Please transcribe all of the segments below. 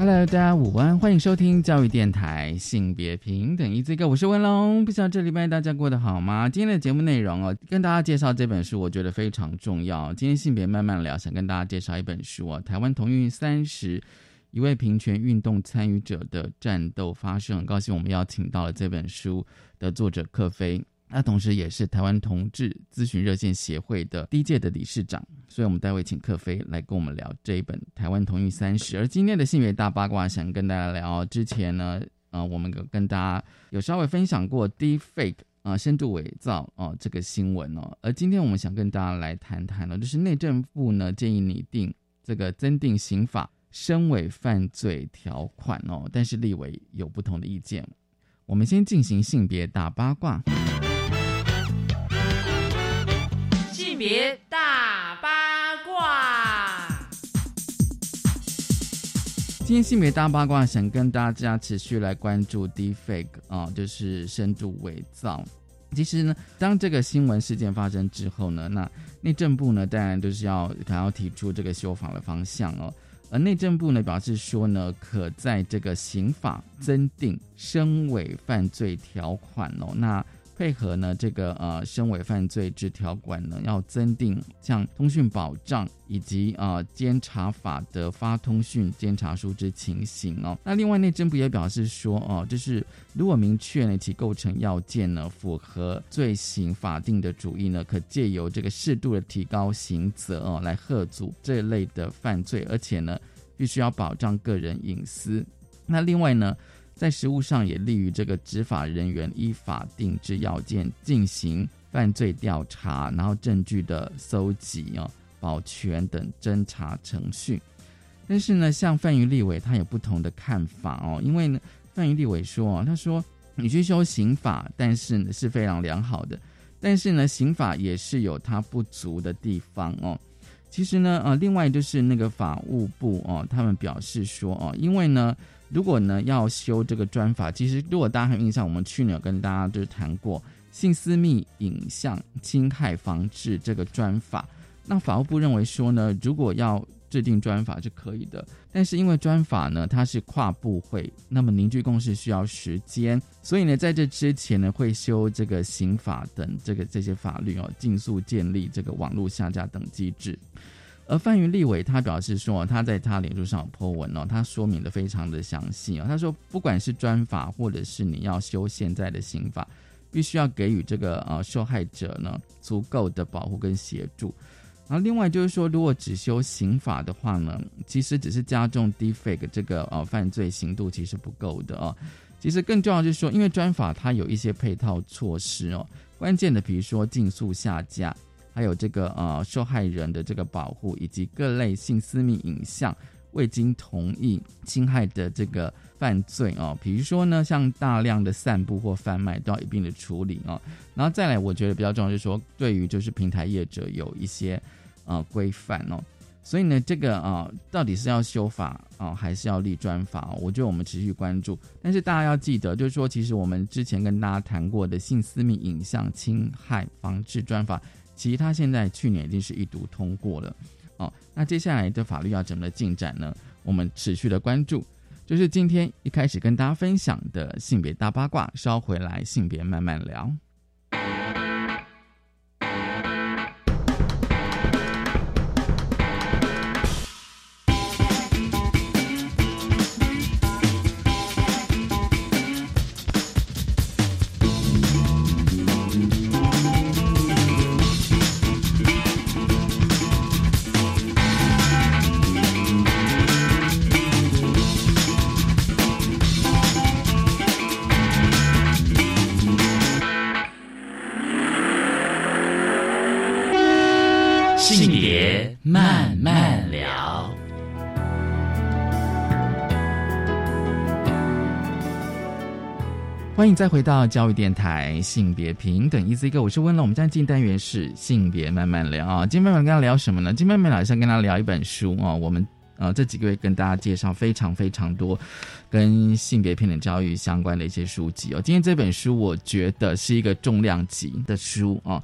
Hello，大家午安，欢迎收听教育电台性别平等一这个，我是文龙。不知道这礼拜大家过得好吗？今天的节目内容哦，跟大家介绍这本书，我觉得非常重要。今天性别慢慢聊，想跟大家介绍一本书哦，《台湾同运三十一位平权运动参与者的战斗发生》。很高兴我们邀请到了这本书的作者克飞。那同时也是台湾同志咨询热线协会的第一届的理事长，所以我们待会请克飞来跟我们聊这一本《台湾同育三十》。而今天的性别大八卦，想跟大家聊之前呢，呃，我们跟大家有稍微分享过 deepfake 啊，深度伪造哦这个新闻哦。而今天我们想跟大家来谈谈呢，就是内政部呢建议拟定这个增订刑法身伪犯罪条款哦，但是立委有不同的意见。我们先进行性别大八卦。别大八卦，今天性别大八卦想跟大家持续来关注 defake 啊，就是深度伪造。其实呢，当这个新闻事件发生之后呢，那内政部呢当然就是要想要提出这个修法的方向哦。而内政部呢表示说呢，可在这个刑法增订深伪犯罪条款哦。那配合呢，这个呃，身伪犯罪之条款呢，要增订像通讯保障以及呃监察法的发通讯监察书之情形哦。那另外内政部也表示说，哦，就是如果明确呢其构成要件呢符合罪行法定的主义呢，可借由这个适度的提高刑责哦，来贺阻这类的犯罪，而且呢必须要保障个人隐私。那另外呢？在实务上也利于这个执法人员依法定制要件进行犯罪调查，然后证据的搜集啊、保全等侦查程序。但是呢，像范云立伟他有不同的看法哦，因为呢，范云立伟说啊他说你去修刑法，但是呢是非常良好的，但是呢，刑法也是有它不足的地方哦。其实呢，呃，另外就是那个法务部哦，他们表示说哦，因为呢。如果呢要修这个专法，其实如果大家有印象，我们去年有跟大家就是谈过性私密影像侵害防治这个专法。那法务部认为说呢，如果要制定专法是可以的，但是因为专法呢它是跨部会，那么凝聚共识需要时间，所以呢在这之前呢会修这个刑法等这个这些法律哦，尽速建立这个网络下架等机制。而范云立伟他表示说，他在他脸书上有 po 文哦，他说明的非常的详细哦。他说，不管是专法或者是你要修现在的刑法，必须要给予这个呃受害者呢足够的保护跟协助。然后另外就是说，如果只修刑法的话呢，其实只是加重 defake 这个呃犯罪刑度，其实不够的哦。其实更重要就是说，因为专法它有一些配套措施哦，关键的比如说竞速下架。还有这个呃受害人的这个保护，以及各类性私密影像未经同意侵害的这个犯罪哦，比如说呢，像大量的散布或贩卖都要一并的处理哦。然后再来，我觉得比较重要就是说，对于就是平台业者有一些呃规范哦。所以呢，这个啊到底是要修法啊，还是要立专法？我觉得我们持续关注。但是大家要记得，就是说，其实我们之前跟大家谈过的性私密影像侵害防治专法。其实他现在去年已经是一读通过了，哦，那接下来的法律要怎么进展呢？我们持续的关注，就是今天一开始跟大家分享的性别大八卦，稍回来性别慢慢聊。欢迎再回到教育电台性别平等 Easy Go，我是温乐。我们今天进单元是性别慢慢聊啊。今天慢慢跟他聊什么呢？今天慢慢想跟他聊一本书啊。我们呃这几个月跟大家介绍非常非常多跟性别平等教育相关的一些书籍哦。今天这本书我觉得是一个重量级的书啊。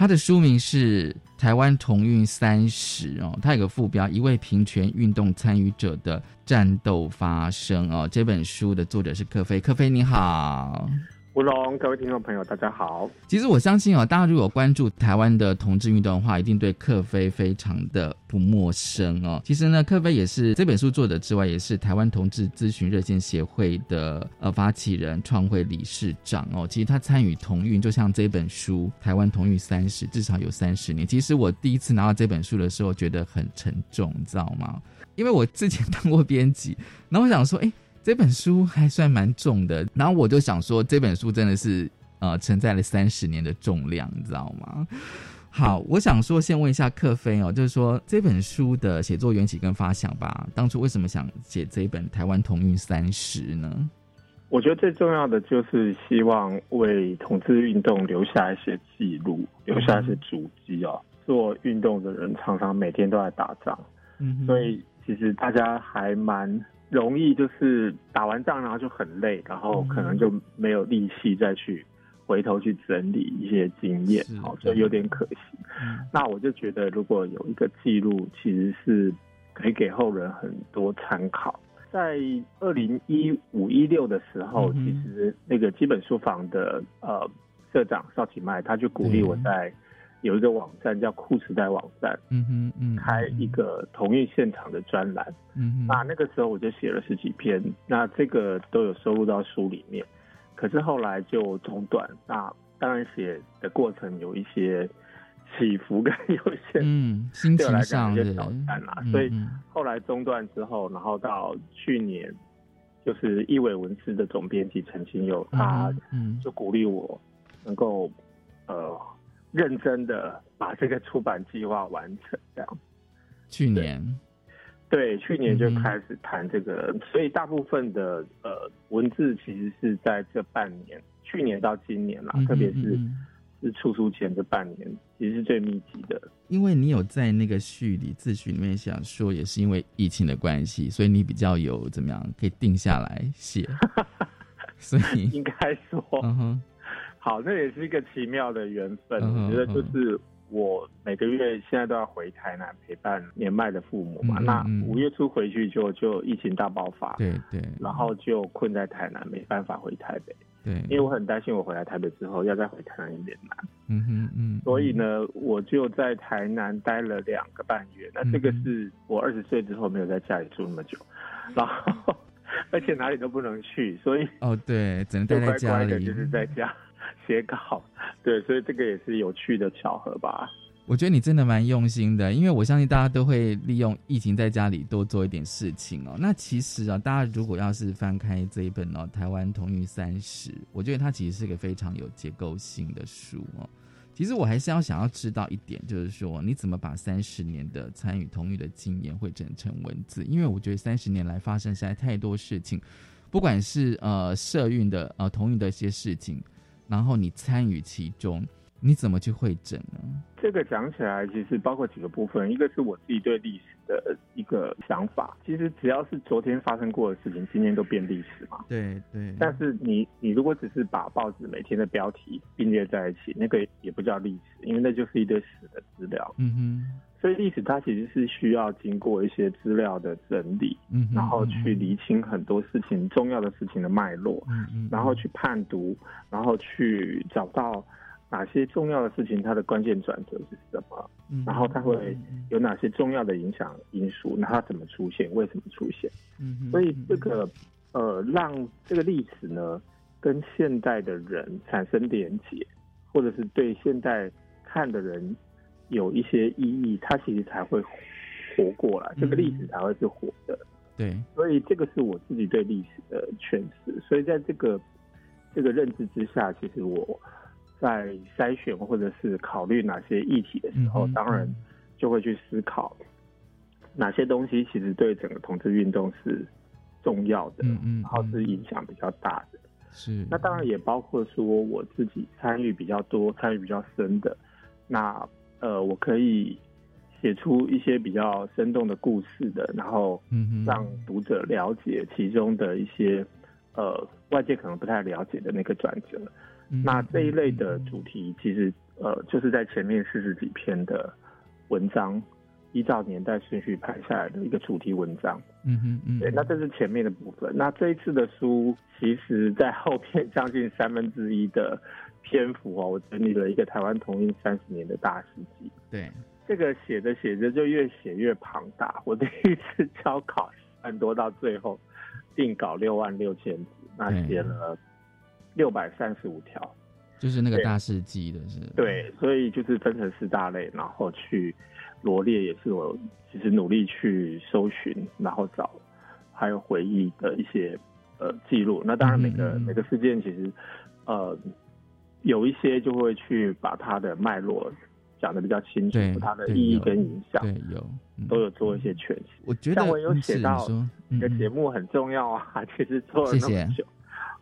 他的书名是《台湾同运三十》哦，它有个副标：一位平权运动参与者的战斗发生哦。这本书的作者是柯飞，柯飞你好。吴龙，各位听众朋友，大家好。其实我相信哦，大家如果关注台湾的同志运动的话，一定对克飞非常的不陌生哦。其实呢，克飞也是这本书作者之外，也是台湾同志咨询热线协会的呃发起人、创会理事长哦。其实他参与同运，就像这本书《台湾同运三十》，至少有三十年。其实我第一次拿到这本书的时候，觉得很沉重，你知道吗？因为我之前当过编辑，然后我想说，哎。这本书还算蛮重的，然后我就想说，这本书真的是呃承载了三十年的重量，你知道吗？好，我想说，先问一下克飞哦，就是说这本书的写作缘起跟发想吧，当初为什么想写这本《台湾同运三十》呢？我觉得最重要的就是希望为同志运动留下一些记录，留下一些足迹哦。做运动的人常常每天都在打仗，嗯，所以其实大家还蛮。容易就是打完仗然后就很累，然后可能就没有力气再去回头去整理一些经验，好，所以有点可惜。那我就觉得如果有一个记录，其实是可以给后人很多参考。在二零一五一六的时候，其实那个基本书房的呃社长邵启迈，他就鼓励我在。有一个网站叫酷时代网站，嗯哼嗯，开一个同运现场的专栏，嗯哼，那那个时候我就写了十几篇，那这个都有收录到书里面，可是后来就中断，那当然写的过程有一些起伏跟有一些，嗯，心情上一些挑战啦，所以后来中断之后，然后到去年，就是易伟文字的总编辑陈清友，他就鼓励我能够，呃。认真的把这个出版计划完成，这样。去年，对，去年就开始谈这个，所以大部分的呃文字其实是在这半年，去年到今年啦，特别是是出书前这半年，其实是最密集的。因为你有在那个序里自序里面想说，也是因为疫情的关系，所以你比较有怎么样可以定下来写，所以应该说，嗯哼。好，那也是一个奇妙的缘分。我觉得就是我每个月现在都要回台南陪伴年迈的父母嘛。那五月初回去就就疫情大爆发，对对，然后就困在台南，没办法回台北。对，因为我很担心我回来台北之后要再回台南有点难。嗯哼嗯。所以呢，我就在台南待了两个半月。那这个是我二十岁之后没有在家里住那么久，然后 而且哪里都不能去，所以哦对，只能待在家里，就是在家。写稿，对，所以这个也是有趣的巧合吧。我觉得你真的蛮用心的，因为我相信大家都会利用疫情在家里多做一点事情哦。那其实啊，大家如果要是翻开这一本哦《台湾同育三十》，我觉得它其实是一个非常有结构性的书哦。其实我还是要想要知道一点，就是说你怎么把三十年的参与同育的经验汇整成文字？因为我觉得三十年来发生实在太多事情，不管是呃社运的呃同育的一些事情。然后你参与其中，你怎么去会诊呢？这个讲起来，其实包括几个部分，一个是我自己对历史的一个想法。其实只要是昨天发生过的事情，今天都变历史嘛。对对。但是你你如果只是把报纸每天的标题并列在一起，那个也不叫历史，因为那就是一堆死的资料。嗯哼。所以历史它其实是需要经过一些资料的整理，嗯，然后去厘清很多事情重要的事情的脉络，嗯嗯，然后去判读，然后去找到哪些重要的事情它的关键转折是什么，嗯，然后它会有哪些重要的影响因素，那它怎么出现，为什么出现，嗯，所以这个呃让这个历史呢跟现代的人产生连结，或者是对现代看的人。有一些意义，它其实才会活过来，这个历史才会是活的。对，所以这个是我自己对历史的诠释。所以在这个这个认知之下，其实我在筛选或者是考虑哪些议题的时候，当然就会去思考哪些东西其实对整个同志运动是重要的，嗯嗯，然后是影响比较大的。是。那当然也包括说我自己参与比较多、参与比较深的，那呃，我可以写出一些比较生动的故事的，然后让读者了解其中的一些呃外界可能不太了解的那个转折。那这一类的主题，其实呃就是在前面四十几篇的文章。依照年代顺序排下来的一个主题文章，嗯哼嗯，对，那这是前面的部分。那这一次的书，其实在后片 将近三分之一的篇幅哦，我整理了一个台湾同运三十年的大事记。对，这个写着写着就越写越庞大。我第一次交稿很多，到最后定稿六万六千字，那写了六百三十五条，就是那个大事记的是。对，所以就是分成四大类，然后去。罗列也是我其实努力去搜寻，然后找还有回忆的一些呃记录。那当然每个每个事件其实呃有一些就会去把它的脉络讲的比较清楚，它的意义跟影响，对有都有做一些诠释。我觉得我有写到你的节目很重要啊，其实做了那么久，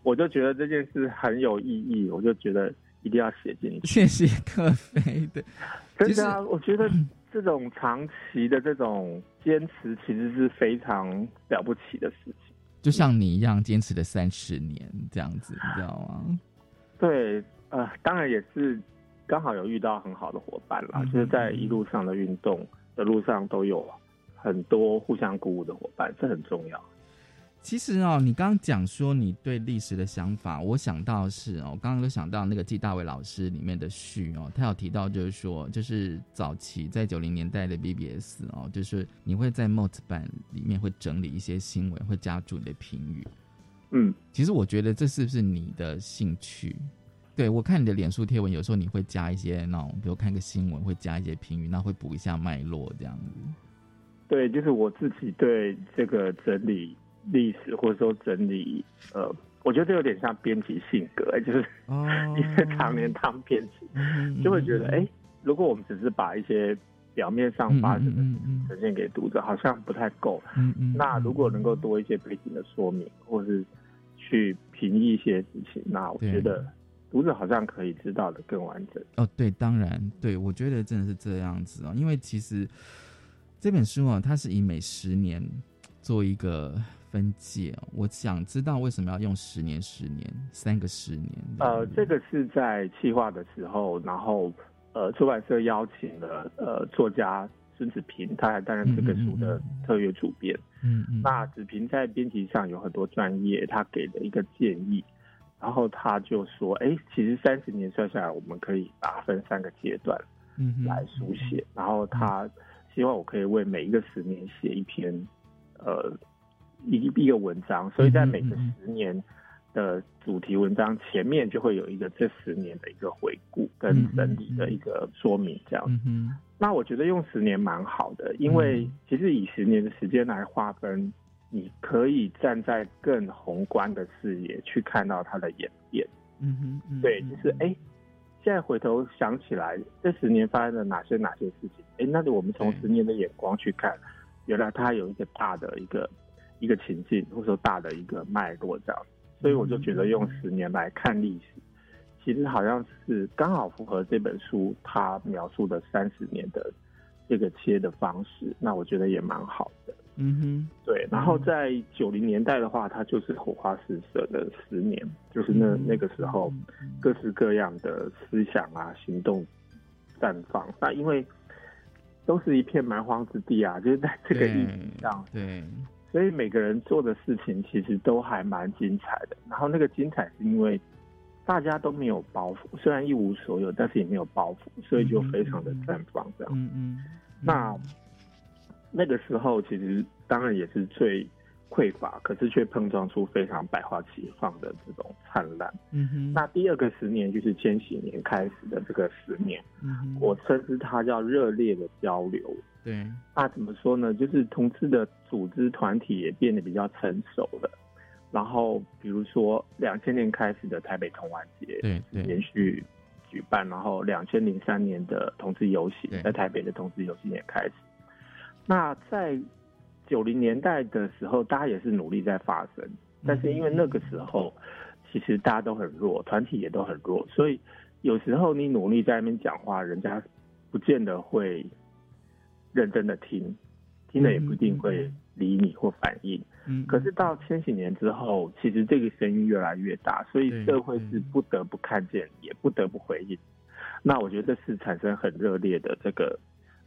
我就觉得这件事很有意义，我就觉得一定要写进去。谢谢克飞的，真的啊，我觉得。这种长期的这种坚持，其实是非常了不起的事情。就像你一样坚持了三十年这样子，你知道吗？对，呃，当然也是刚好有遇到很好的伙伴啦，就是在一路上的运动的路上都有很多互相鼓舞的伙伴，这很重要。其实哦，你刚刚讲说你对历史的想法，我想到是哦，我刚刚有想到那个季大伟老师里面的序哦，他有提到就是说，就是早期在九零年代的 BBS 哦，就是你会在 m o t 版里面会整理一些新闻，会加注你的评语。嗯，其实我觉得这是不是你的兴趣？对我看你的脸书贴文，有时候你会加一些那种，比如看个新闻会加一些评语，那会补一下脉络这样子。对，就是我自己对这个整理。历史或者说整理，呃，我觉得这有点像编辑性格，就是 因为常年当编辑，就会觉得，哎，如果我们只是把一些表面上发生的呈现给读者，好像不太够。那如果能够多一些背景的说明，或是去评议一些事情，那我觉得读者好像可以知道的更完整。哦，对，当然，对我觉得真的是这样子哦，因为其实这本书啊，它是以每十年做一个。分界，我想知道为什么要用十年、十年、三个十年。呃，这个是在企划的时候，然后呃，出版社邀请了呃作家孙子平，他还担任这个书的特约主编。嗯嗯。那子平在编辑上有很多专业，他给的一个建议，然后他就说：“哎，其实三十年算下来，我们可以把它分三个阶段来书写。”然后他希望我可以为每一个十年写一篇呃。一一个文章，所以在每个十年的主题文章前面就会有一个这十年的一个回顾跟整理的一个说明，这样。那我觉得用十年蛮好的，因为其实以十年的时间来划分，你可以站在更宏观的视野去看到它的演变。嗯哼，对，就是哎，现在回头想起来，这十年发生了哪些哪些事情？哎，那我们从十年的眼光去看，原来它有一个大的一个。一个情境，或者说大的一个脉络这样，所以我就觉得用十年来看历史，其实好像是刚好符合这本书它描述的三十年的这个切的方式，那我觉得也蛮好的。嗯哼，对。然后在九零年代的话，它就是火花四射的十年，就是那那个时候各式各样的思想啊、行动绽放。那因为都是一片蛮荒之地啊，就是在这个意义上，对。所以每个人做的事情其实都还蛮精彩的。然后那个精彩是因为大家都没有包袱，虽然一无所有，但是也没有包袱，所以就非常的绽放这样。嗯嗯。那那个时候其实当然也是最匮乏，可是却碰撞出非常百花齐放的这种灿烂。嗯哼。那第二个十年就是千禧年开始的这个十年，我称之它叫热烈的交流。对，那怎么说呢？就是同志的组织团体也变得比较成熟了。然后，比如说两千年开始的台北同玩节，对对，连续举办。然后两千零三年的同志游行，在台北的同志游行也开始。那在九零年代的时候，大家也是努力在发声，但是因为那个时候，其实大家都很弱，团体也都很弱，所以有时候你努力在那边讲话，人家不见得会认真的听，听了也不一定会理你或反应。嗯，可是到千禧年之后，其实这个声音越来越大，所以社会是不得不看见，也不得不回应。那我觉得这是产生很热烈的这个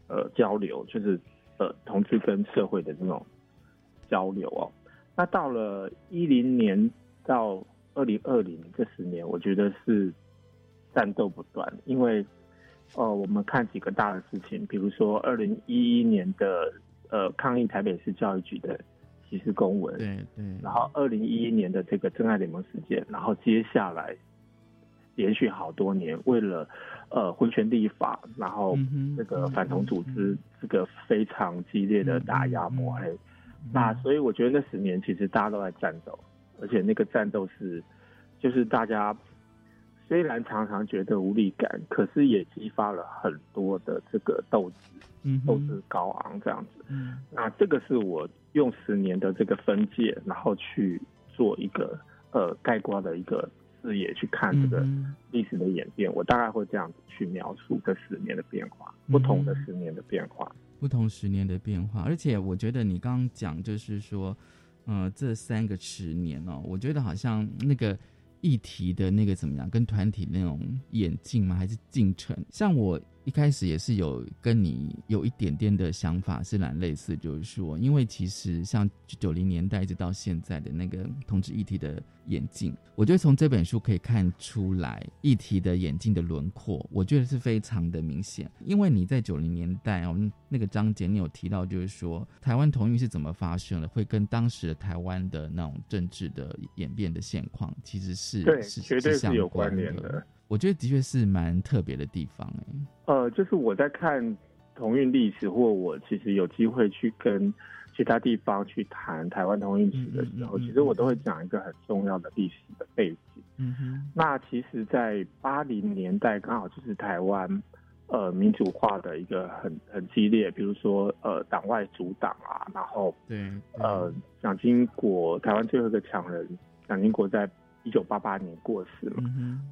呃交流，就是呃同志跟社会的这种交流哦。那到了一零年到二零二零这十年，我觉得是战斗不断，因为呃我们看几个大的事情，比如说二零一一年的呃抗议台北市教育局的歧视公文，对对，然后二零一一年的这个真爱联盟事件，然后接下来连续好多年为了呃婚权立法，然后这个反同组织这个非常激烈的打压抹黑。那所以我觉得那十年其实大家都在战斗，而且那个战斗是，就是大家虽然常常觉得无力感，可是也激发了很多的这个斗志，斗志高昂这样子。那这个是我用十年的这个分界，然后去做一个呃概括的一个视野去看这个历史的演变，我大概会这样子去描述这十年的变化，不同的十年的变化。不同十年的变化，而且我觉得你刚刚讲就是说，呃，这三个十年哦，我觉得好像那个议题的那个怎么样，跟团体那种演进吗？还是进程？像我。一开始也是有跟你有一点点的想法是蛮类似，就是说，因为其实像九零年代一直到现在的那个同志议题的演进，我觉得从这本书可以看出来议题的演进的轮廓，我觉得是非常的明显。因为你在九零年代，我们那个章节你有提到，就是说台湾同意是怎么发生的，会跟当时的台湾的那种政治的演变的现况，其实是对，是绝对是有关联的。我觉得的确是蛮特别的地方哎。呃，就是我在看同运历史，或我其实有机会去跟其他地方去谈台湾同运史的时候，其实我都会讲一个很重要的历史的背景。嗯哼。那其实，在八零年代刚好就是台湾呃民主化的一个很很激烈，比如说呃党外阻党啊，然后对呃蒋经国台湾最后一个强人蒋经国在。一九八八年过世嘛，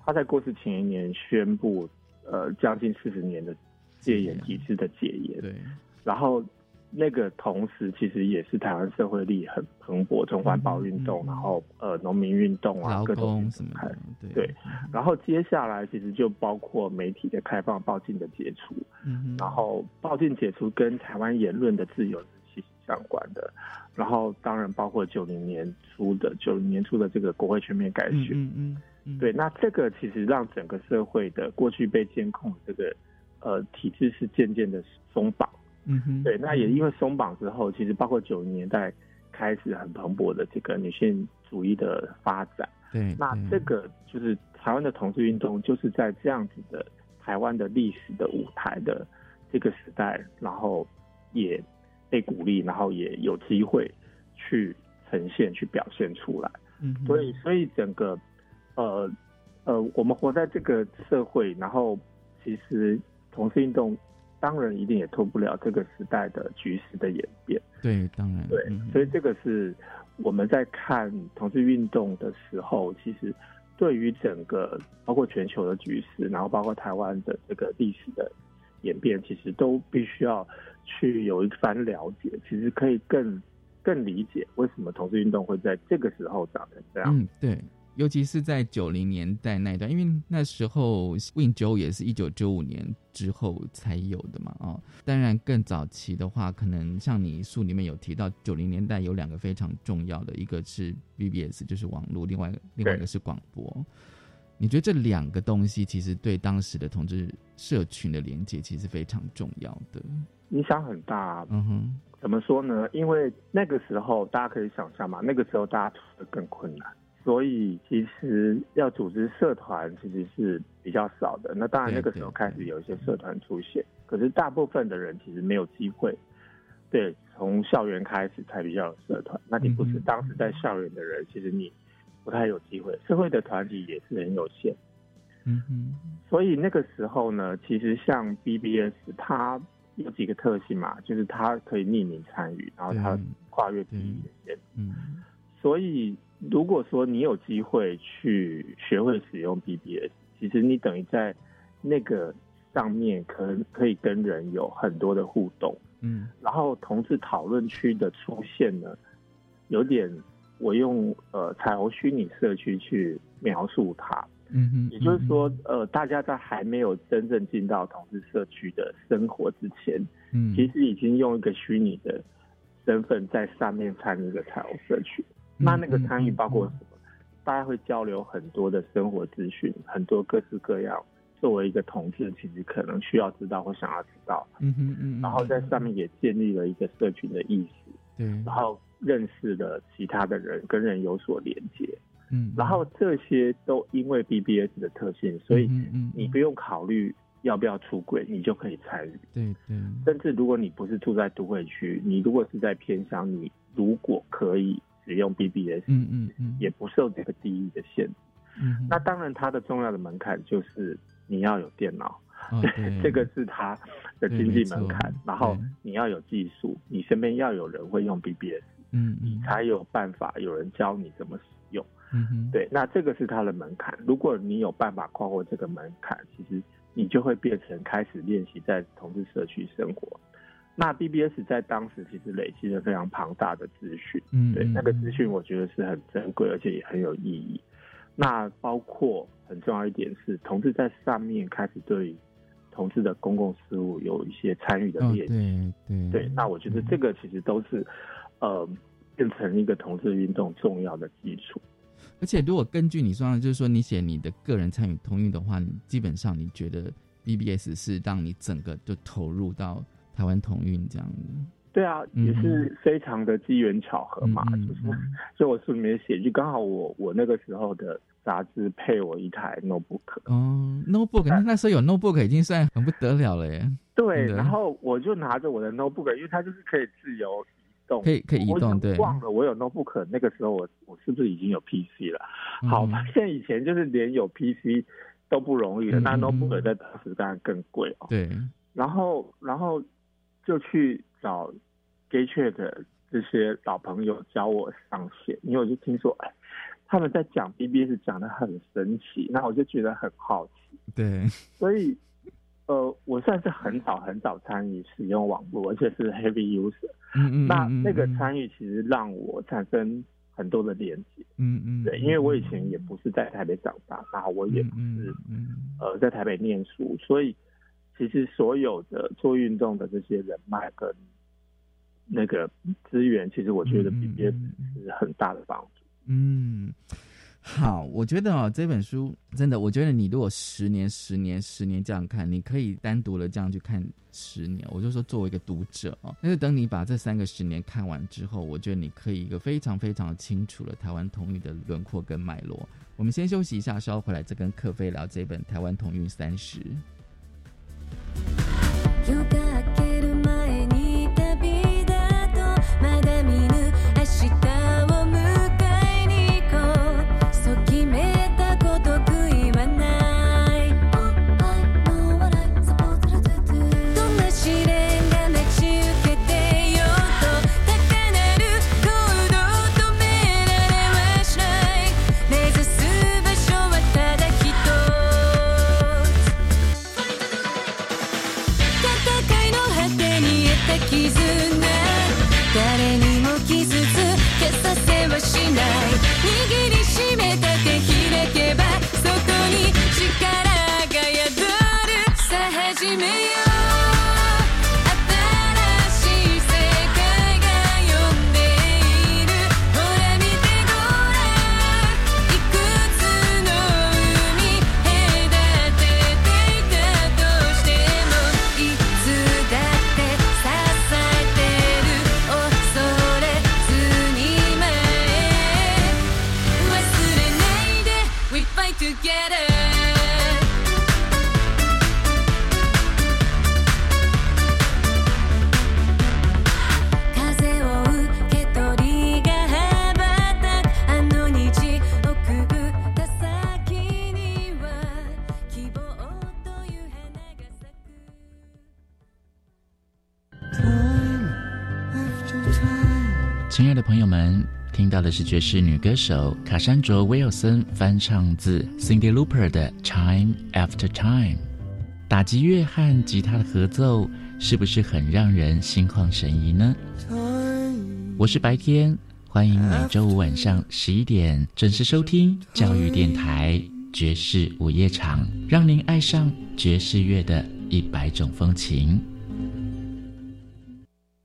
他在过世前一年宣布，呃，将近四十年的戒严体制的戒严。对，然后那个同时，其实也是台湾社会力很蓬勃，从环保运动，然后呃农民运动啊，各种什么对，然后接下来其实就包括媒体的开放、报禁的解除，然后报禁解除跟台湾言论的自由。相关的，然后当然包括九零年初的九零年初的这个国会全面改选，嗯嗯，对，那这个其实让整个社会的过去被监控的这个呃体制是渐渐的松绑，嗯哼，对，那也因为松绑之后，其实包括九零年代开始很蓬勃的这个女性主义的发展，对，那这个就是台湾的同志运动，就是在这样子的台湾的历史的舞台的这个时代，然后也。被鼓励，然后也有机会去呈现、去表现出来。嗯，所以，所以整个，呃，呃，我们活在这个社会，然后其实同志运动当然一定也脱不了这个时代的局势的演变。对，当然，对，所以这个是我们在看同志运动的时候，其实对于整个包括全球的局势，然后包括台湾的这个历史的演变，其实都必须要。去有一番了解，其实可以更更理解为什么同志运动会在这个时候长成这样。嗯，对，尤其是在九零年代那一段，因为那时候 Win 九也是一九九五年之后才有的嘛。哦，当然更早期的话，可能像你书里面有提到，九零年代有两个非常重要的，一个是 BBS，就是网络，另外另外一个是广播。你觉得这两个东西其实对当时的同志社群的连接其实非常重要的。影响很大，嗯哼，怎么说呢？因为那个时候大家可以想象嘛，那个时候大家处的更困难，所以其实要组织社团其实是比较少的。那当然那个时候开始有一些社团出现，可是大部分的人其实没有机会。对，从校园开始才比较有社团。那你不是当时在校园的人，其实你不太有机会。社会的团体也是很有限，嗯哼。所以那个时候呢，其实像 BBS 它。有几个特性嘛，就是它可以匿名参与，然后它跨越地域的线，嗯，所以如果说你有机会去学会使用 BBS，其实你等于在那个上面可可以跟人有很多的互动。嗯，然后同志讨论区的出现呢，有点我用呃彩虹虚拟社区去描述它。嗯哼，也就是说，呃，大家在还没有真正进到同志社区的生活之前，嗯，其实已经用一个虚拟的身份在上面参与一个彩虹社区。那那个参与包括什么？大家会交流很多的生活资讯，很多各式各样。作为一个同志，其实可能需要知道或想要知道。嗯哼嗯。然后在上面也建立了一个社群的意识。对。然后认识了其他的人，跟人有所连接。嗯，然后这些都因为 BBS 的特性，所以你不用考虑要不要出轨，你就可以参与。对对，甚至如果你不是住在都会区，你如果是在偏乡，你如果可以使用 BBS，嗯嗯嗯，也不受这个地域的限制。嗯，那当然它的重要的门槛就是你要有电脑，对，这个是它的经济门槛。然后你要有技术，你身边要有人会用 BBS，嗯，你才有办法有人教你怎么使用。嗯哼，对，那这个是它的门槛。如果你有办法跨过这个门槛，其实你就会变成开始练习在同志社区生活。那 BBS 在当时其实累积了非常庞大的资讯，嗯，对，那个资讯我觉得是很珍贵，而且也很有意义。那包括很重要一点是，同志在上面开始对同志的公共事务有一些参与的练习，对对。那我觉得这个其实都是呃变成一个同志运动重要的基础。而且，如果根据你说的，就是说你写你的个人参与同运的话，你基本上你觉得 BBS 是让你整个就投入到台湾同运这样子？对啊，也是非常的机缘巧合嘛，就是，所以我书里面写，就刚好我我那个时候的杂志配我一台 notebook。哦，notebook，那那时候有 notebook 已经算很不得了了耶。对，然后我就拿着我的 notebook，因为它就是可以自由。可以可以移动，对。忘了我有 notebook，那个时候我我是不是已经有 PC 了？好，发现以前就是连有 PC 都不容易的，那 notebook 在当时当然更贵哦。对。然后然后就去找 Gay Chat 这些老朋友教我上线，因为我就听说哎他们在讲 BBS 讲的很神奇，那我就觉得很好奇。对。所以。呃，我算是很早很早参与使用网络，而且是 heavy user。嗯嗯。那那个参与其实让我产生很多的连接。嗯嗯。对，因为我以前也不是在台北长大，然后我也不是呃在台北念书，所以其实所有的做运动的这些人脉跟那个资源，其实我觉得比别人是很大的帮助。嗯。好，我觉得哦，这本书真的，我觉得你如果十年、十年、十年这样看，你可以单独的这样去看十年。我就说，作为一个读者哦，但是等你把这三个十年看完之后，我觉得你可以一个非常非常清楚了台湾同运的轮廓跟脉络。我们先休息一下，稍后回来再跟克飞聊这本《台湾同运三十》。是爵士女歌手卡珊卓·威尔森翻唱自 Cindy Louper 的《Time After Time》。打击乐和吉他的合奏，是不是很让人心旷神怡呢？我是白天，欢迎每周五晚上十一点准时收听教育电台爵士午夜场，让您爱上爵士乐的一百种风情。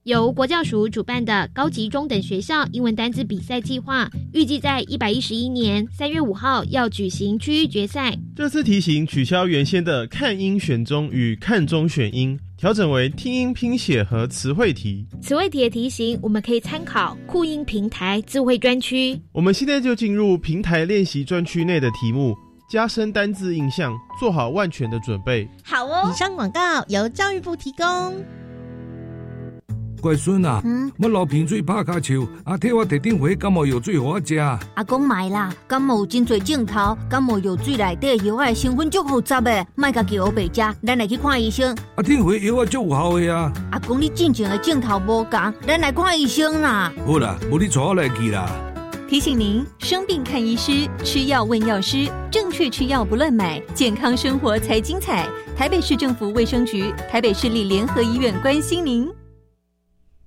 由国教署主办的高级中等学校英文单字比赛计划，预计在一百一十一年三月五号要举行区域决赛。这次题型取消原先的看音选中与看中选音，调整为听音拼写和词汇题。词汇题的题型我们可以参考酷音平台智慧专区。我们现在就进入平台练习专区内的题目，加深单字印象，做好万全的准备。好哦。以上广告由教育部提供。乖孙啊，嗯我流鼻水拍卡球，阿替我摕点回感冒药水给我食。阿公买啦，感冒有真多镜头，感冒药水内底药的成分足复杂的，卖家叫我白食，咱来去看医生。阿听回药啊足有效的啊。阿公你进前的镜头无共，咱来看医生啦。好啦，无你带我来去啦。提醒您：生病看医师，吃药问药师，正确吃药不乱买，健康生活才精彩。台北市政府卫生局、台北市立联合医院关心您。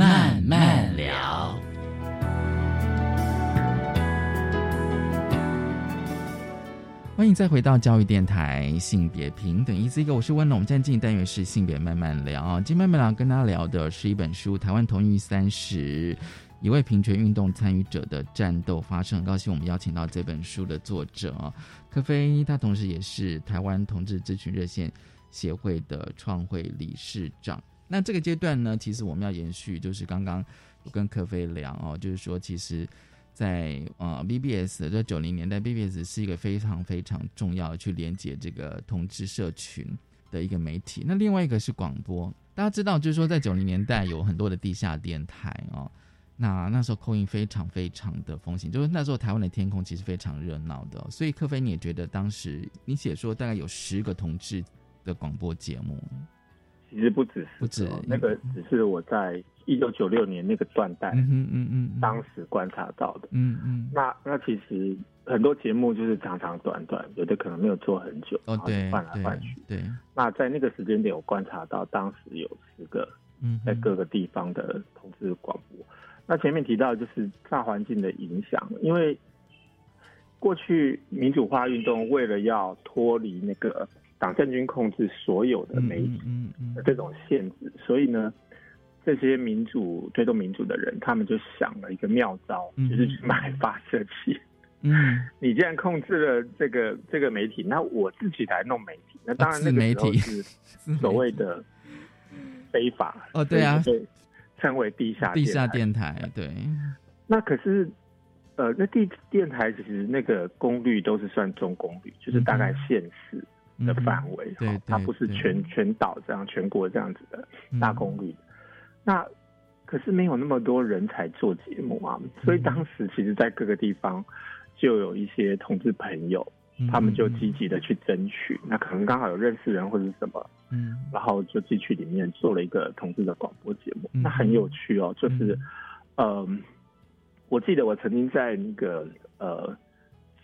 慢慢聊，欢迎再回到教育电台性别平等。一次一个，我是温龙。我们现在进行单元是性别慢慢聊。今天慢慢聊跟大家聊的是一本书《台湾同育三十一位平权运动参与者的战斗发生》。很高兴我们邀请到这本书的作者啊，柯飞，他同时也是台湾同志咨询热线协会的创会理事长。那这个阶段呢，其实我们要延续，就是刚刚我跟柯飞聊哦，就是说，其实，在呃 BBS 在九零年代，BBS 是一个非常非常重要的去连接这个同志社群的一个媒体。那另外一个是广播，大家知道，就是说在九零年代有很多的地下电台哦，那那时候扣音非常非常的风行，就是那时候台湾的天空其实非常热闹的。所以柯飞，你也觉得当时你写说大概有十个同志的广播节目。其实不只是不止那个，只是我在一九九六年那个断代，嗯嗯嗯，当时观察到的，嗯嗯。那那其实很多节目就是长长短短，有的可能没有做很久，哦对，换来换去，对。那在那个时间点，我观察到当时有十个，嗯，在各个地方的同志广播。那前面提到就是大环境的影响，因为过去民主化运动为了要脱离那个。党政军控制所有的媒体的这种限制，所以呢，这些民主推动民主的人，他们就想了一个妙招，就是去买发射器。嗯，你既然控制了这个这个媒体，那我自己来弄媒体。那当然，那个时候是 所谓的非法哦，对啊，被称为地下地下电台。对，那可是呃，那地电台其实那个功率都是算中功率，就是大概县市。的范围，对，它不是全全岛这样全国这样子的大功率。那可是没有那么多人才做节目啊，所以当时其实，在各个地方就有一些同志朋友，他们就积极的去争取。那可能刚好有认识人或者什么，嗯，然后就进去里面做了一个同志的广播节目。那很有趣哦，就是，嗯，我记得我曾经在那个呃。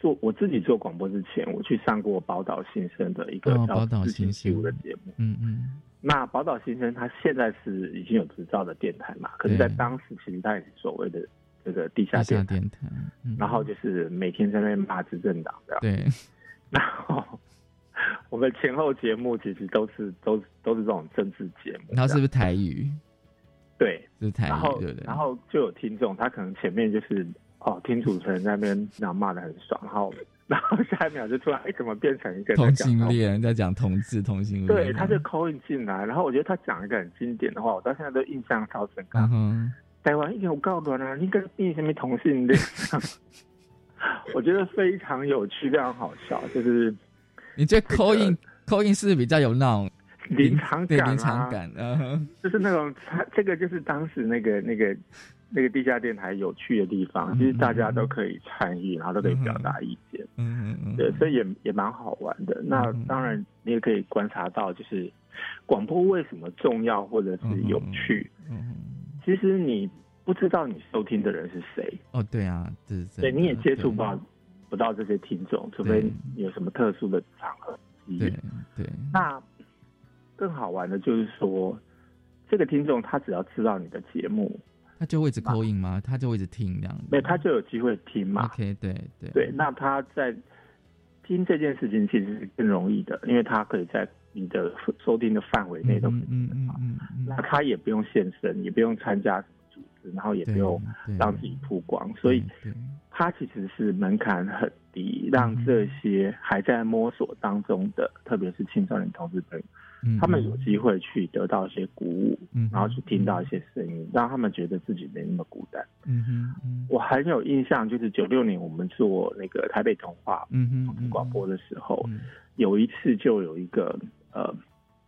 做我自己做广播之前，我去上过宝岛新生的一个叫《知情起舞》的节目。嗯嗯。那宝岛新生他现在是已经有执照的电台嘛？可是，在当时其实他也是所谓的这个地下电台。然后就是每天在那边骂执政党的。对。然后我们前后节目其实都是都都是这种政治节目。然后是不是台语？对，是台然后？然后就有听众，他可能前面就是哦听主持人在那边然后骂的很爽，然后 然后下一秒就突然哎怎么变成一个同性恋在讲同志同性恋，对，他就 call in 进来，然后我觉得他讲一个很经典的话，我到现在都印象超深刻。嗯哼，台湾一有告乱啊，你跟变什么同性恋？我觉得非常有趣，非常好笑，就是你觉得 call in call in 是比较有那种临场感、啊，临场感，嗯，就是那种他这个就是当时那个那个那个地下电台有趣的地方，其实大家都可以参与，然后都可以表达意见，嗯嗯嗯，对，所以也也蛮好玩的。那当然，你也可以观察到，就是广播为什么重要或者是有趣。嗯其实你不知道你收听的人是谁，哦，对啊，对对，你也接触不到不到这些听众，除非你有什么特殊的场合对。对，那更好玩的就是说，这个听众他只要知道你的节目，他就会一直 call in 吗？他就会一直听这样子？那他就有机会听嘛。OK，对对。对，那他在听这件事情其实是更容易的，因为他可以在你的收听的范围内都可以嗯嗯嗯嗯，那他也不用现身，也不用参加什么组织，然后也不用让自己曝光，所以他其实是门槛很低，让这些还在摸索当中的，特别是青少年同志朋友，嗯他们有机会去得到一些鼓舞，然后去听到一些声音，让他们觉得自己没那么孤单。嗯哼嗯。我很有印象，就是九六年我们做那个台北童话嗯哼广播的时候，有一次就有一个呃，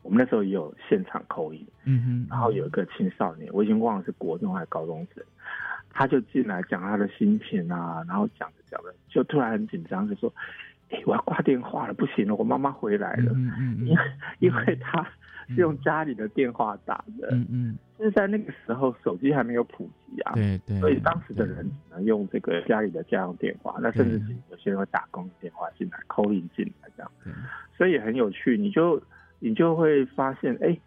我们那时候也有现场口音，嗯哼，然后有一个青少年，我已经忘了是国中还是高中生，他就进来讲他的心情啊，然后讲着讲着就突然很紧张，就说：“哎、我要挂电话了，不行了，我妈妈回来了。嗯嗯因为因为她是用家里的电话打的，嗯嗯，就是在那个时候手机还没有普及啊，对对，所以当时的人只能用这个家里的家用电话，那甚至是有些人会打公用电话进来，call in 进来这样，所以也很有趣。你就你就会发现，哎、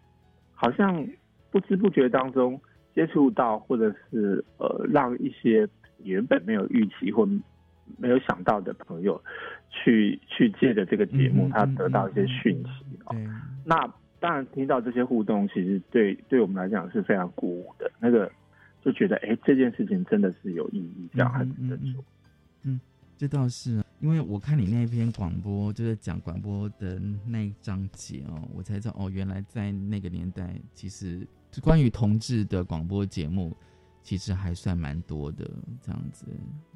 好像不知不觉当中接触到，或者是呃，让一些原本没有预期或没有想到的朋友，去去借着这个节目，他得到一些讯息哦。那当然听到这些互动，其实对对我们来讲是非常鼓舞的。那个就觉得，哎、这件事情真的是有意义，这样很值得做。嗯，这倒是，啊因为我看你那篇广播，就是讲广播的那一章节哦，我才知道哦，原来在那个年代，其实关于同志的广播节目，其实还算蛮多的，这样子，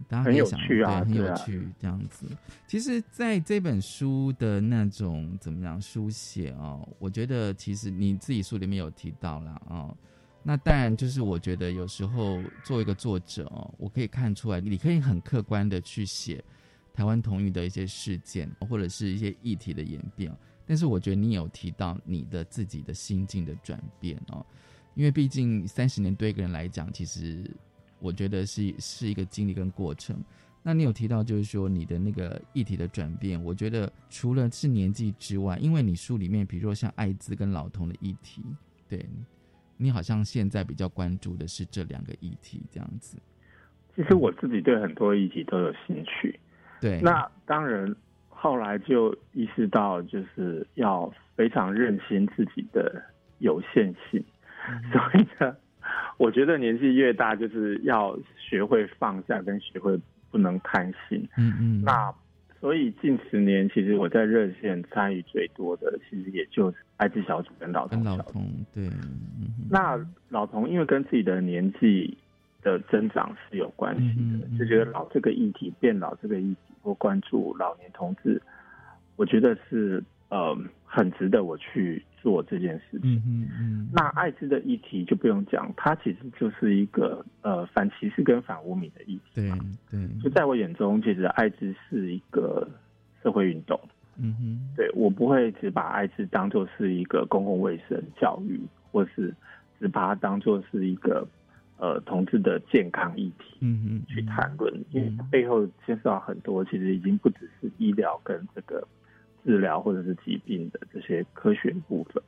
大家可以想很有趣啊对，很有趣，这样子。其实，在这本书的那种怎么样书写哦，我觉得其实你自己书里面有提到了哦。那当然，就是我觉得有时候作为一个作者哦，我可以看出来，你可以很客观的去写台湾同语的一些事件，或者是一些议题的演变。但是我觉得你有提到你的自己的心境的转变哦，因为毕竟三十年对一个人来讲，其实我觉得是是一个经历跟过程。那你有提到就是说你的那个议题的转变，我觉得除了是年纪之外，因为你书里面比如说像艾滋跟老同的议题，对你好像现在比较关注的是这两个议题这样子。其实我自己对很多议题都有兴趣，对，那当然后来就意识到，就是要非常认清自己的有限性，所以呢，我觉得年纪越大，就是要学会放下，跟学会不能贪心。嗯嗯，那所以近十年，其实我在热线参与最多的，其实也就是艾滋小组跟老跟同小组。老同对，嗯那老同因为跟自己的年纪的增长是有关系的，就觉得老这个议题、变老这个议题，或关注老年同志，我觉得是呃很值得我去做这件事情。嗯嗯嗯，那艾滋的议题就不用讲，它其实就是一个呃反歧视跟反污名的议题。对对，就在我眼中，其实艾滋是一个社会运动。嗯哼，对我不会只把艾滋当做是一个公共卫生教育，或是只把它当做是一个呃同志的健康议题嗯哼，去谈论，因为背后牵涉到很多，其实已经不只是医疗跟这个治疗或者是疾病的这些科学部分，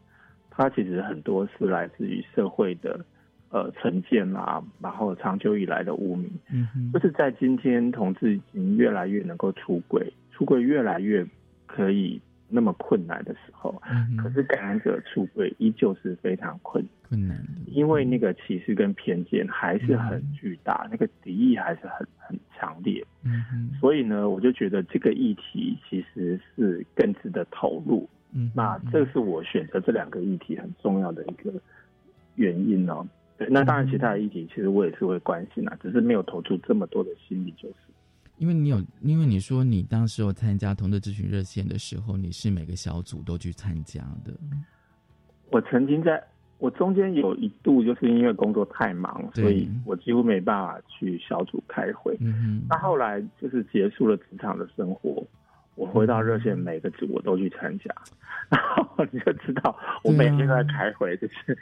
它其实很多是来自于社会的呃成见啊，然后长久以来的污名，嗯哼，就是在今天同志已经越来越能够出轨，出轨越来越可以那么困难的时候，可是感染者出柜依旧是非常困困难，因为那个歧视跟偏见还是很巨大，那个敌意还是很很强烈。嗯所以呢，我就觉得这个议题其实是更值得投入。嗯，那这是我选择这两个议题很重要的一个原因哦。对，那当然其他的议题其实我也是会关心啊，只是没有投注这么多的心力就是。因为你有，因为你说你当时有参加同志咨询热线的时候，你是每个小组都去参加的。我曾经在，我中间有一度就是因为工作太忙，所以我几乎没办法去小组开会。嗯那后来就是结束了职场的生活，我回到热线，每个组我都去参加，然后你就知道我每天都在开会，就是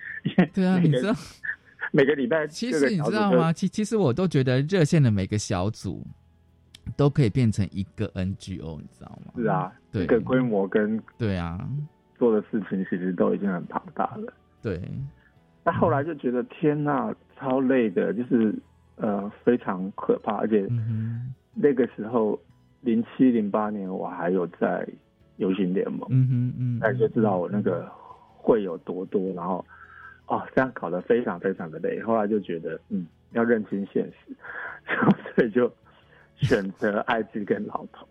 对啊，你知道每个礼拜，其实你知道吗？其其实我都觉得热线的每个小组。都可以变成一个 NGO，你知道吗？是啊，这个规模跟对啊。做的事情其实都已经很庞大了。对，那后来就觉得天呐，超累的，就是呃非常可怕，而且那个时候零七零八年我还有在游行联盟，嗯哼嗯，那就知道我那个会有多多，然后哦这样搞得非常非常的累，后来就觉得嗯要认清现实，所以就。选择艾滋跟老头，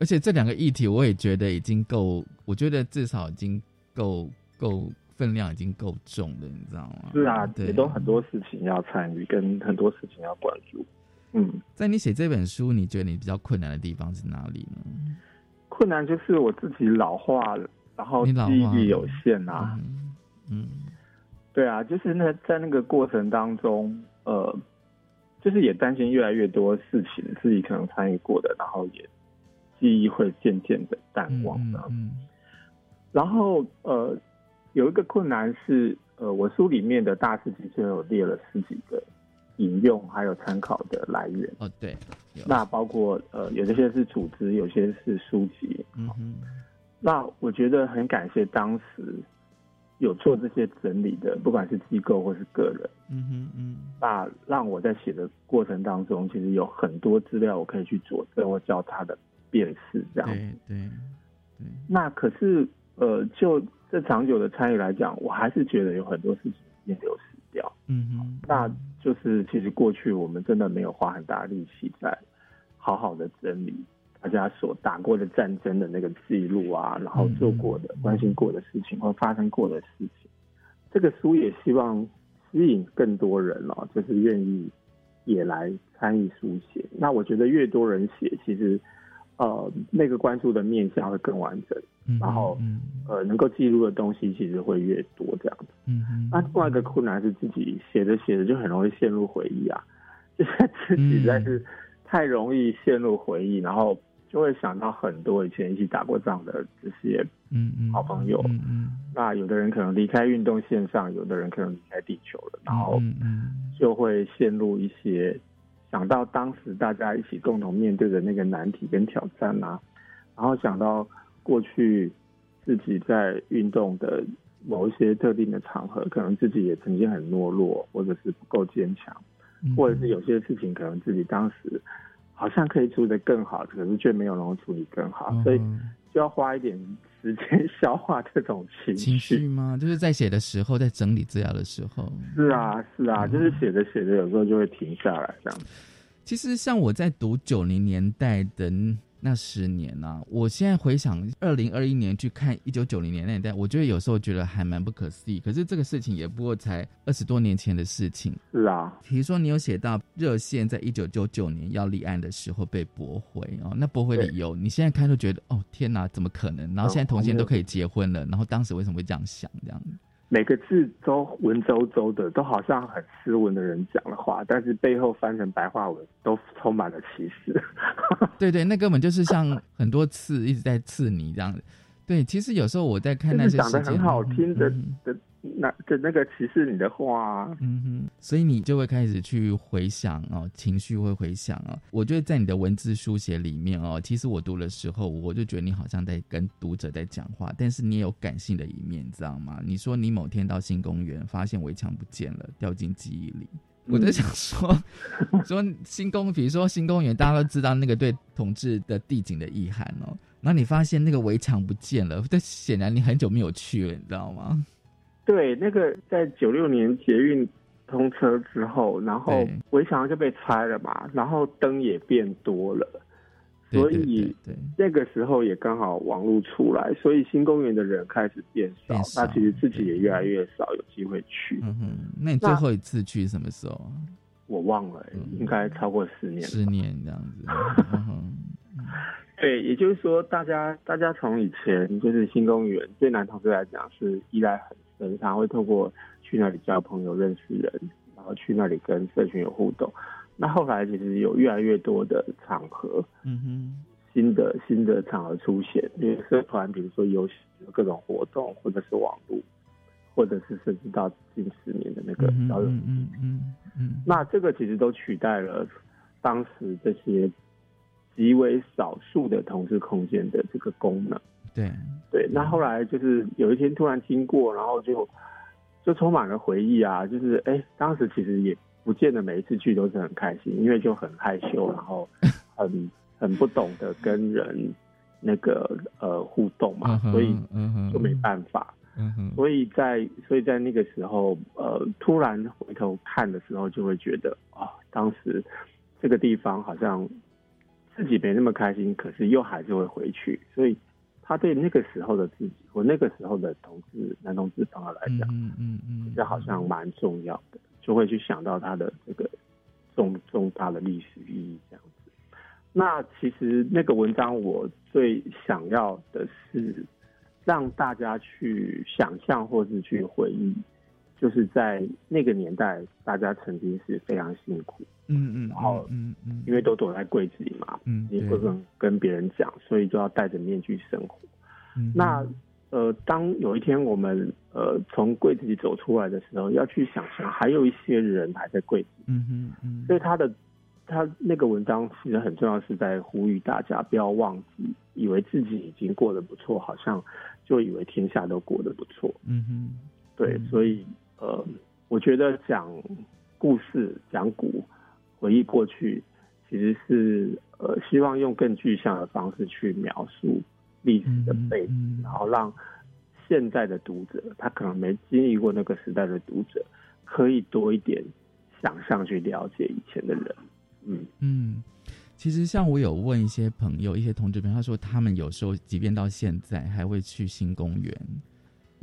而且这两个议题我也觉得已经够，我觉得至少已经够够分量已经够重了，你知道吗？是啊，也都很多事情要参与，跟很多事情要关注。嗯，在你写这本书，你觉得你比较困难的地方是哪里呢？困难就是我自己老化了，然后记忆力有限啊。嗯，对啊，就是那在那个过程当中，呃。就是也担心越来越多事情自己可能参与过的，然后也记忆会渐渐的淡忘了。嗯，然后呃，有一个困难是，呃，我书里面的大事记就有列了十几个引用还有参考的来源。哦，对，那包括呃，有些是组织，有些是书籍。嗯，那我觉得很感谢当时。有做这些整理的，不管是机构或是个人，嗯哼嗯，那让我在写的过程当中，其实有很多资料我可以去佐证或教他的辨识，这样对对对。那可是呃，就这长久的参与来讲，我还是觉得有很多事情已经流失掉。嗯哼，那就是其实过去我们真的没有花很大力气在好好的整理。大家所打过的战争的那个记录啊，然后做过的、关心过的事情或发生过的事情，这个书也希望吸引更多人哦，就是愿意也来参与书写。那我觉得越多人写，其实呃那个关注的面向会更完整，然后呃能够记录的东西其实会越多这样子。嗯那另外一个困难是自己写着写着就很容易陷入回忆啊，就是自己实在是太容易陷入回忆，然后。就会想到很多以前一起打过仗的这些嗯嗯好朋友，嗯嗯，那有的人可能离开运动线上，有的人可能离开地球了，然后就会陷入一些想到当时大家一起共同面对的那个难题跟挑战啊，然后想到过去自己在运动的某一些特定的场合，可能自己也曾经很懦弱，或者是不够坚强，或者是有些事情可能自己当时。好像可以处理的更好，可是却没有能够处理更好，所以就要花一点时间消化这种情情绪吗？就是在写的时候，在整理资料的时候。是啊，是啊，就是写着写着，有时候就会停下来这样。其实像我在读九零年代的。那十年呢？我现在回想二零二一年去看一九九零年那代，我觉得有时候觉得还蛮不可思议。可是这个事情也不过才二十多年前的事情。是啊，比如说你有写到热线在一九九九年要立案的时候被驳回哦，那驳回理由，你现在看都觉得哦天哪，怎么可能？然后现在同性都可以结婚了，然后当时为什么会这样想这样？每个字都文绉绉的，都好像很斯文的人讲的话，但是背后翻成白话文都充满了歧视。对对，那根本就是像很多刺一直在刺你这样子。对，其实有时候我在看那些讲的很好听的的。那的那个歧视你的话，嗯哼，所以你就会开始去回想哦，情绪会回想哦。我觉得在你的文字书写里面哦，其实我读的时候，我就觉得你好像在跟读者在讲话，但是你也有感性的一面，知道吗？你说你某天到新公园，发现围墙不见了，掉进记忆里。我在想说，说新公，比如说新公园，大家都知道那个对统治的地景的遗憾哦。然后你发现那个围墙不见了，但显然你很久没有去了，你知道吗？对，那个在九六年捷运通车之后，然后围墙就被拆了嘛，然后灯也变多了，所以那个时候也刚好网络出来，所以新公园的人开始变少，那其实自己也越来越少有机会去。嗯哼，那你最后一次去什么时候？我忘了，应该超过十年，十年这样子。对，也就是说，大家大家从以前就是新公园对男同志来讲是依赖很深，他会透过去那里交朋友、认识人，然后去那里跟社群有互动。那后来其实有越来越多的场合，嗯哼，新的新的场合出现，因为社团，比如说游戏、各种活动，或者是网络，或者是甚至到近十年的那个交友，嗯嗯嗯，那这个其实都取代了当时这些。极为少数的同志空间的这个功能，对对。那后来就是有一天突然经过，然后就就充满了回忆啊。就是哎，当时其实也不见得每一次去都是很开心，因为就很害羞，然后 很很不懂得跟人那个呃互动嘛，所以就没办法。所以在所以在那个时候，呃，突然回头看的时候，就会觉得啊，当时这个地方好像。自己没那么开心，可是又还是会回去，所以他对那个时候的自己或那个时候的同志男同志朋友来讲，嗯嗯嗯，这好像蛮重要的，就会去想到他的这个重重大的历史意义这样子。那其实那个文章我最想要的是让大家去想象或是去回忆。就是在那个年代，大家曾经是非常辛苦，嗯嗯，然后嗯嗯，因为都躲在柜子里嘛，嗯，你不能跟别人讲，所以就要戴着面具生活。嗯那呃，当有一天我们呃从柜子里走出来的时候，要去想象还有一些人还在柜子，嗯嗯嗯，所以他的他那个文章其实很重要，是在呼吁大家不要忘记，以为自己已经过得不错，好像就以为天下都过得不错，嗯哼，对，所以。呃，我觉得讲故事、讲古、回忆过去，其实是呃，希望用更具象的方式去描述历史的背景，然后让现在的读者，他可能没经历过那个时代的读者，可以多一点想象去了解以前的人。嗯嗯，其实像我有问一些朋友，一些同志朋友，他说他们有时候即便到现在还会去新公园。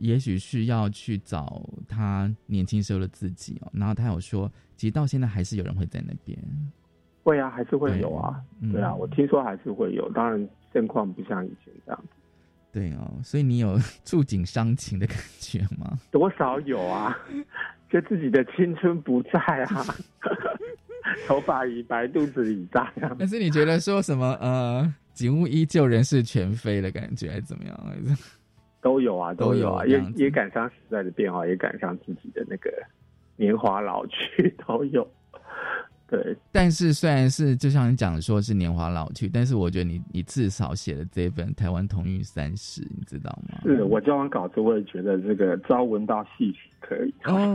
也许是要去找他年轻时候的自己哦，然后他有说，其实到现在还是有人会在那边。会啊，还是会有啊，对啊，我听说还是会有，当然现况不像以前这样子。对哦，所以你有触景伤情的感觉吗？多少有啊，就自己的青春不在啊，头发已白，肚子已大。但是你觉得说什么呃，景物依旧，人事全非的感觉，还是怎么样？都有啊，都有啊，也也赶上时代的变化，也赶上自己的那个年华老去，都有。对，但是虽然是就像你讲的说是年华老去，但是我觉得你你至少写了这本《台湾同运三十》，你知道吗？是我交完稿子，我也觉得这个朝闻道戏可以哦。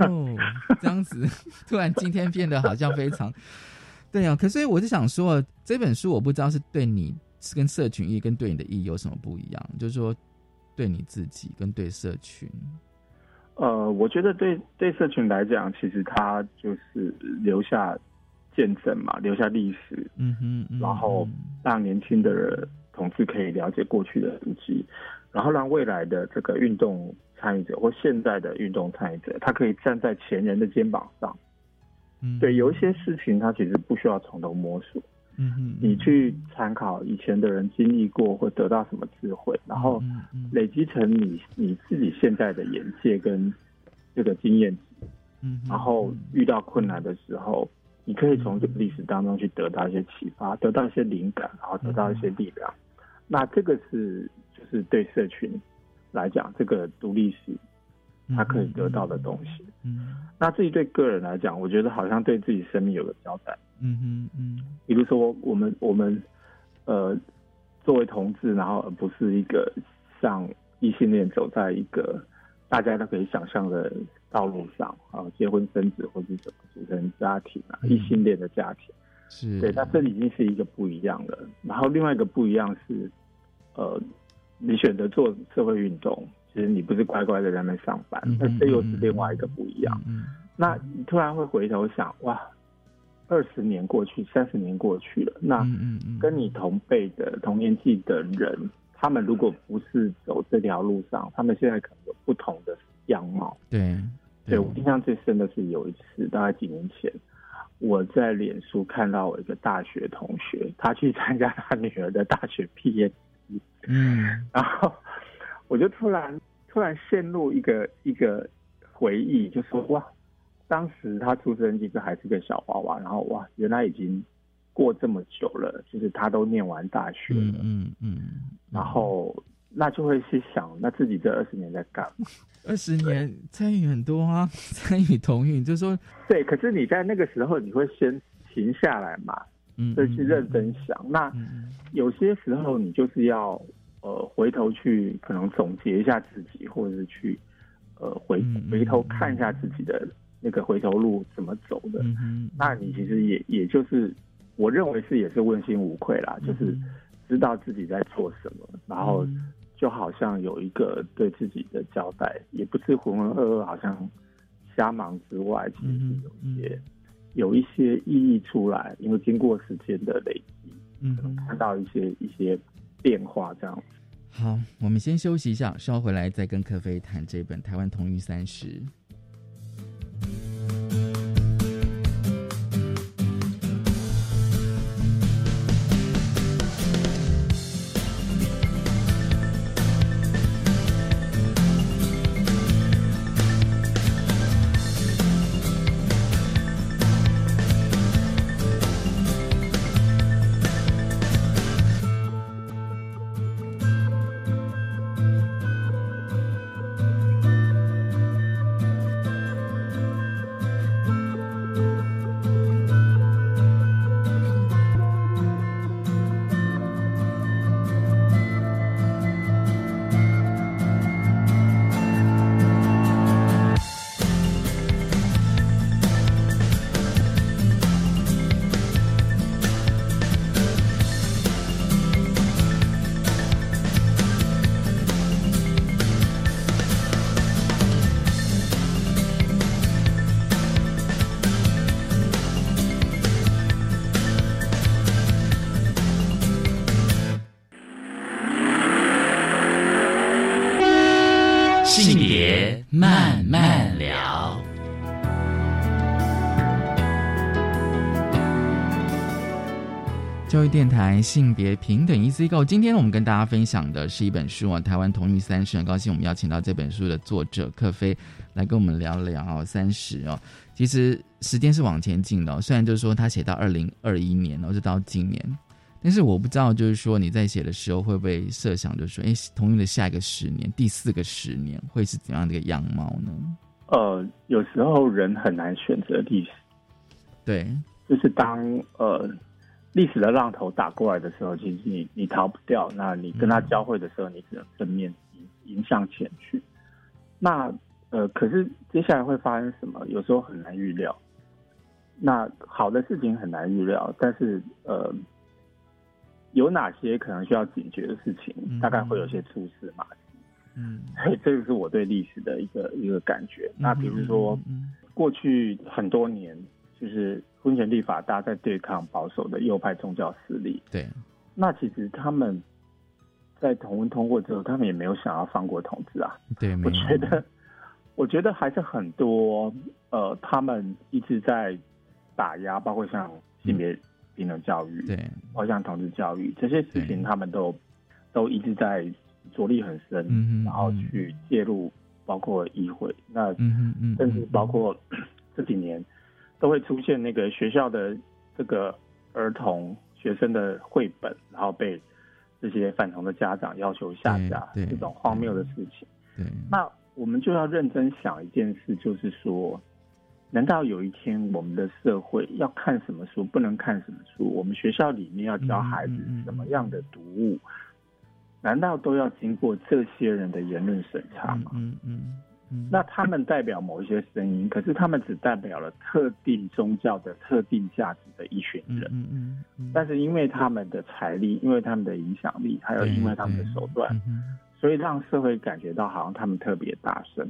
这样子，突然今天变得好像非常对啊。可是我就想说，这本书我不知道是对你是跟社群意跟对你的意义有什么不一样，就是说。对你自己跟对社群，呃，我觉得对对社群来讲，其实它就是留下见证嘛，留下历史，嗯哼，然后让年轻的人同志可以了解过去的痕迹，然后让未来的这个运动参与者或现在的运动参与者，他可以站在前人的肩膀上，嗯，对，有一些事情他其实不需要从头摸索。嗯你去参考以前的人经历过，或得到什么智慧，然后累积成你你自己现在的眼界跟这个经验值，嗯，然后遇到困难的时候，你可以从这个历史当中去得到一些启发，得到一些灵感，然后得到一些力量。那这个是就是对社群来讲，这个读历史他可以得到的东西。嗯，那自己对个人来讲，我觉得好像对自己生命有个交代。嗯嗯嗯，比如说我们我们呃作为同志，然后而不是一个像异性恋走在一个大家都可以想象的道路上啊，结婚生子或者怎么组成家庭啊，异性恋的家庭是对，那这已经是一个不一样了。然后另外一个不一样是呃，你选择做社会运动，其实你不是乖乖的在那上班，那这又是另外一个不一样。那你突然会回头想，哇，二十年过去，三十年过去了，那跟你同辈的同年纪的人，他们如果不是走这条路上，他们现在可能有不同的样貌。对，对我印象最深的是有一次，大概几年前。我在脸书看到我一个大学同学，他去参加他女儿的大学毕业仪嗯，然后我就突然突然陷入一个一个回忆，就说哇，当时他出生其实还是个小娃娃，然后哇，原来已经过这么久了，就是他都念完大学了，嗯嗯，然后。那就会去想，那自己这二十年在干嘛？二十年参与很多啊，参与同运，就是说，对。可是你在那个时候，你会先停下来嘛？嗯，就去认真想。那有些时候，你就是要呃回头去可能总结一下自己，或者是去呃回回头看一下自己的那个回头路怎么走的。嗯那你其实也也就是我认为是也是问心无愧啦，就是知道自己在做什么，然后。就好像有一个对自己的交代，也不是浑浑噩噩，好像瞎忙之外，其实有一些有一些意义出来，因为经过时间的累积，嗯，看到一些一些变化这样。好，我们先休息一下，稍回来再跟柯飞谈这本《台湾同育三十》。性别平等 Easy Go，今天我们跟大家分享的是一本书啊，《台湾同育三十》。很高兴我们邀请到这本书的作者克飞来跟我们聊聊哦，三十哦。其实时间是往前进的，虽然就是说他写到二零二一年哦，就到今年，但是我不知道就是说你在写的时候会不会设想，就是说，哎，同育的下一个十年、第四个十年会是怎样的一个样貌呢？呃，有时候人很难选择历史，对，就是当呃。历史的浪头打过来的时候，其实你你逃不掉。那你跟他交汇的时候，你只能正面迎迎向前去。那呃，可是接下来会发生什么？有时候很难预料。那好的事情很难预料，但是呃，有哪些可能需要警觉的事情，大概会有些蛛丝马迹。嗯，所以这个是我对历史的一个一个感觉。那比如说，过去很多年。就是婚前立法，大家在对抗保守的右派宗教势力。对，那其实他们在同婚通过之后，他们也没有想要放过同志啊。对，我觉得，我觉得还是很多呃，他们一直在打压，包括像性别平等教育，对，包括像同志教育这些事情，他们都都一直在着力很深，然后去介入，包括议会，那嗯嗯，甚至包括这几年。都会出现那个学校的这个儿童学生的绘本，然后被这些反同的家长要求下架，这种荒谬的事情。对，那我们就要认真想一件事，就是说，难道有一天我们的社会要看什么书，不能看什么书？我们学校里面要教孩子什么样的读物？难道都要经过这些人的言论审查吗？嗯嗯。那他们代表某一些声音，可是他们只代表了特定宗教的特定价值的一群人。嗯嗯。但是因为他们的财力，因为他们的影响力，还有因为他们的手段，所以让社会感觉到好像他们特别大声。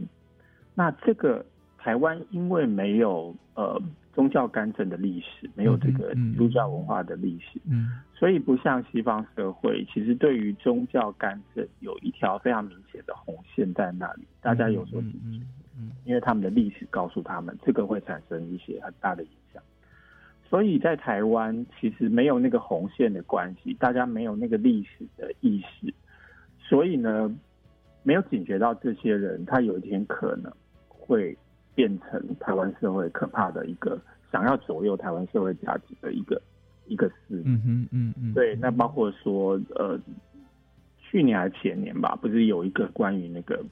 那这个台湾因为没有呃。宗教干政的历史没有这个基督教文化的历史，嗯，所以不像西方社会，其实对于宗教干政有一条非常明显的红线在那里，大家有所警觉，嗯，因为他们的历史告诉他们，这个会产生一些很大的影响。所以在台湾，其实没有那个红线的关系，大家没有那个历史的意识，所以呢，没有警觉到这些人，他有一天可能会。变成台湾社会可怕的一个想要左右台湾社会价值的一个一个事。嗯哼嗯嗯。对，那包括说呃，去年还前年吧，不是有一个关于那个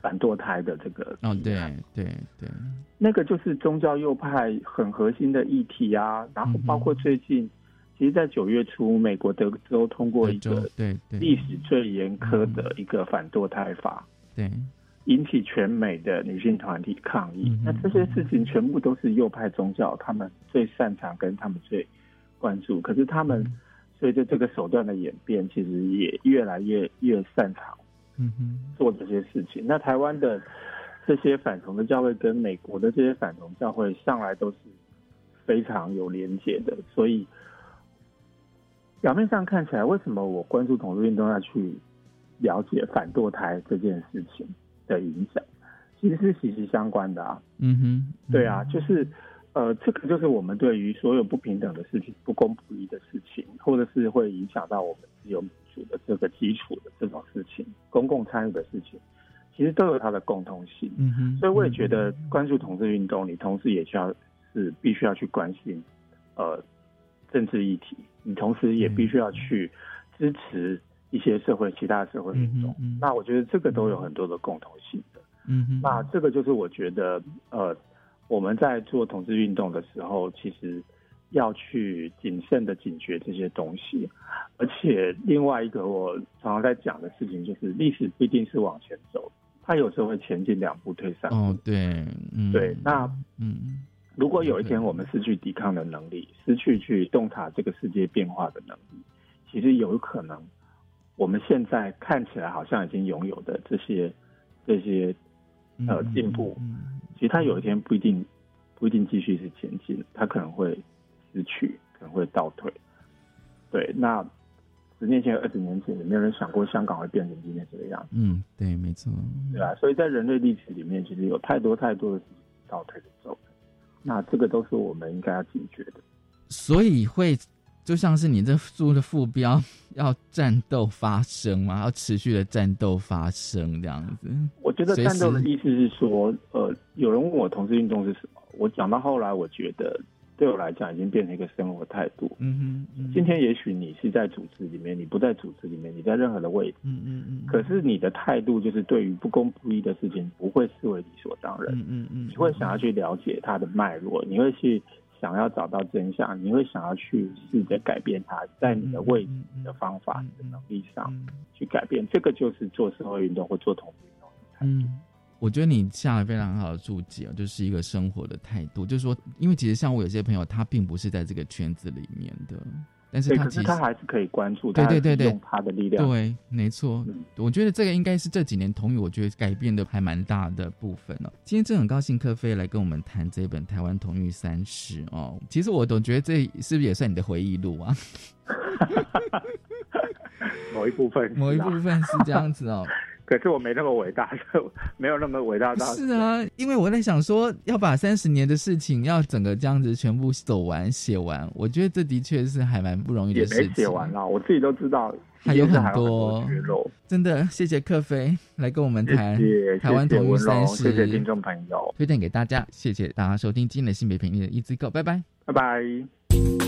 反堕胎的这个哦，对对对，那个就是宗教右派很核心的议题啊。然后包括最近，其实，在九月初，美国德州通过一个对历史最严苛的一个反堕胎法。对。引起全美的女性团体抗议，那这些事情全部都是右派宗教他们最擅长跟他们最关注。可是他们随着这个手段的演变，其实也越来越越擅长，嗯哼，做这些事情。那台湾的这些反同的教会跟美国的这些反同教会上来都是非常有连结的，所以表面上看起来，为什么我关注同志运动要去了解反堕胎这件事情？的影响其实是息息相关的啊，嗯哼，对啊，就是呃，这个就是我们对于所有不平等的事情、不公不义的事情，或者是会影响到我们自由民主的这个基础的这种事情、公共参与的事情，其实都有它的共通性。嗯哼，所以我也觉得关注同志运动，你同时也需要是必须要去关心呃政治议题，你同时也必须要去支持。一些社会其他社会运动，那我觉得这个都有很多的共同性的。嗯，那这个就是我觉得，呃，我们在做同志运动的时候，其实要去谨慎的警觉这些东西。而且另外一个我常常在讲的事情，就是历史不一定是往前走，它有时候会前进两步退三步。哦，对，对。那嗯，如果有一天我们失去抵抗的能力，失去去洞察这个世界变化的能力，其实有可能。我们现在看起来好像已经拥有的这些这些呃进步，其实它有一天不一定不一定继续是前进，它可能会失去，可能会倒退。对，那十年前、二十年前，也没有人想过香港会变成今天这个样子？嗯，对，没错。对啊，所以在人类历史里面，其实有太多太多的事情倒退的走，那这个都是我们应该要警觉的。所以会。就像是你这书的副标，要战斗发生吗？要持续的战斗发生这样子。我觉得战斗的意思是说，呃，有人问我同志运动是什么，我讲到后来，我觉得对我来讲已经变成一个生活态度。嗯哼，今天也许你是在组织里面，你不在组织里面，你在任何的位置。嗯嗯嗯。可是你的态度就是对于不公不义的事情不会视为理所当然。嗯嗯嗯。你会想要去了解它的脉络，你会去。想要找到真相，你会想要去试着改变它，在你的位置、你的方法、你的能力上去改变。这个就是做社会运动或做同志运动。嗯，我觉得你下了非常好的注解，就是一个生活的态度。就是说，因为其实像我有些朋友，他并不是在这个圈子里面的。但是他其实他还是可以关注，对对对对，用他的力量，对，没错。我觉得这个应该是这几年同语，我觉得改变的还蛮大的部分哦。今天真的很高兴柯飞来跟我们谈这本《台湾同语三十》哦。其实我总觉得这是不是也算你的回忆录啊？某一部分，某一部分是这样子哦。可是我没那么伟大，没有那么伟大到。是啊，因为我在想说，要把三十年的事情要整个这样子全部走完写完，我觉得这的确是还蛮不容易的事情。写完了，我自己都知道还有很多真的，谢谢克飞来跟我们谈台湾同育三十，谢谢听众朋友推荐给大家，谢谢大家收听今天的性别频率的一字 Go，拜拜，拜拜。